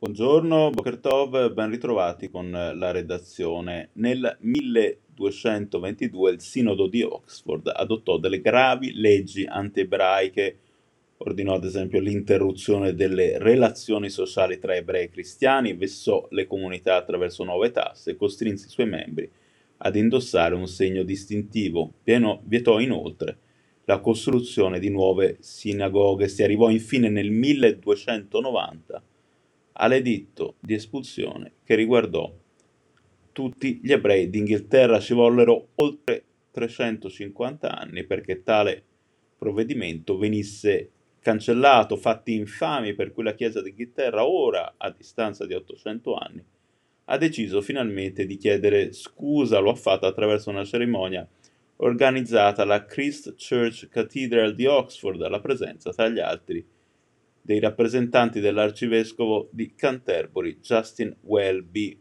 Buongiorno, Boker Tov, ben ritrovati con la redazione. Nel 1222 il Sinodo di Oxford adottò delle gravi leggi anti-ebraiche, ordinò ad esempio l'interruzione delle relazioni sociali tra ebrei e cristiani, vessò le comunità attraverso nuove tasse e costrinse i suoi membri ad indossare un segno distintivo. Pieno, vietò inoltre la costruzione di nuove sinagoghe. Si arrivò infine nel 1290 all'editto di espulsione che riguardò tutti gli ebrei d'Inghilterra. Ci vollero oltre 350 anni perché tale provvedimento venisse cancellato, fatti infami per cui la Chiesa d'Inghilterra, ora a distanza di 800 anni, ha deciso finalmente di chiedere scusa, lo ha fatto attraverso una cerimonia organizzata alla Christ Church Cathedral di Oxford alla presenza, tra gli altri, dei rappresentanti dell'arcivescovo di Canterbury, Justin Welby.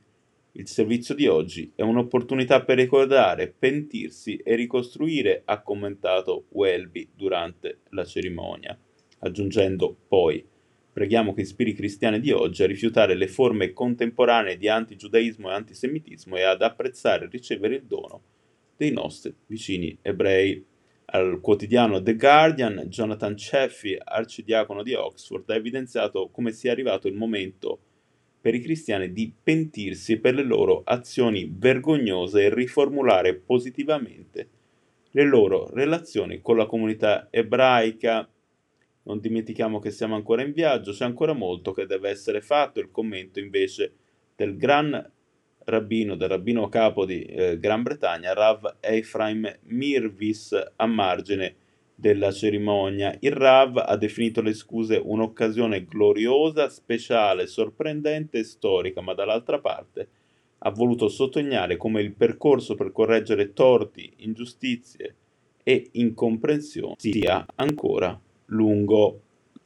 Il servizio di oggi è un'opportunità per ricordare, pentirsi e ricostruire, ha commentato Welby durante la cerimonia, aggiungendo poi Preghiamo che ispiri i cristiani di oggi a rifiutare le forme contemporanee di antigiudaismo e antisemitismo e ad apprezzare e ricevere il dono dei nostri vicini ebrei. Al quotidiano The Guardian, Jonathan Ceffy, arcidiacono di Oxford, ha evidenziato come sia arrivato il momento per i cristiani di pentirsi per le loro azioni vergognose e riformulare positivamente le loro relazioni con la comunità ebraica. Non dimentichiamo che siamo ancora in viaggio, c'è ancora molto che deve essere fatto. Il commento invece del gran rabbino, del rabbino capo di eh, Gran Bretagna, Rav Ephraim Mirvis, a margine della cerimonia. Il Rav ha definito le scuse un'occasione gloriosa, speciale, sorprendente e storica, ma dall'altra parte ha voluto sottolineare come il percorso per correggere torti, ingiustizie e incomprensioni sia ancora lungo.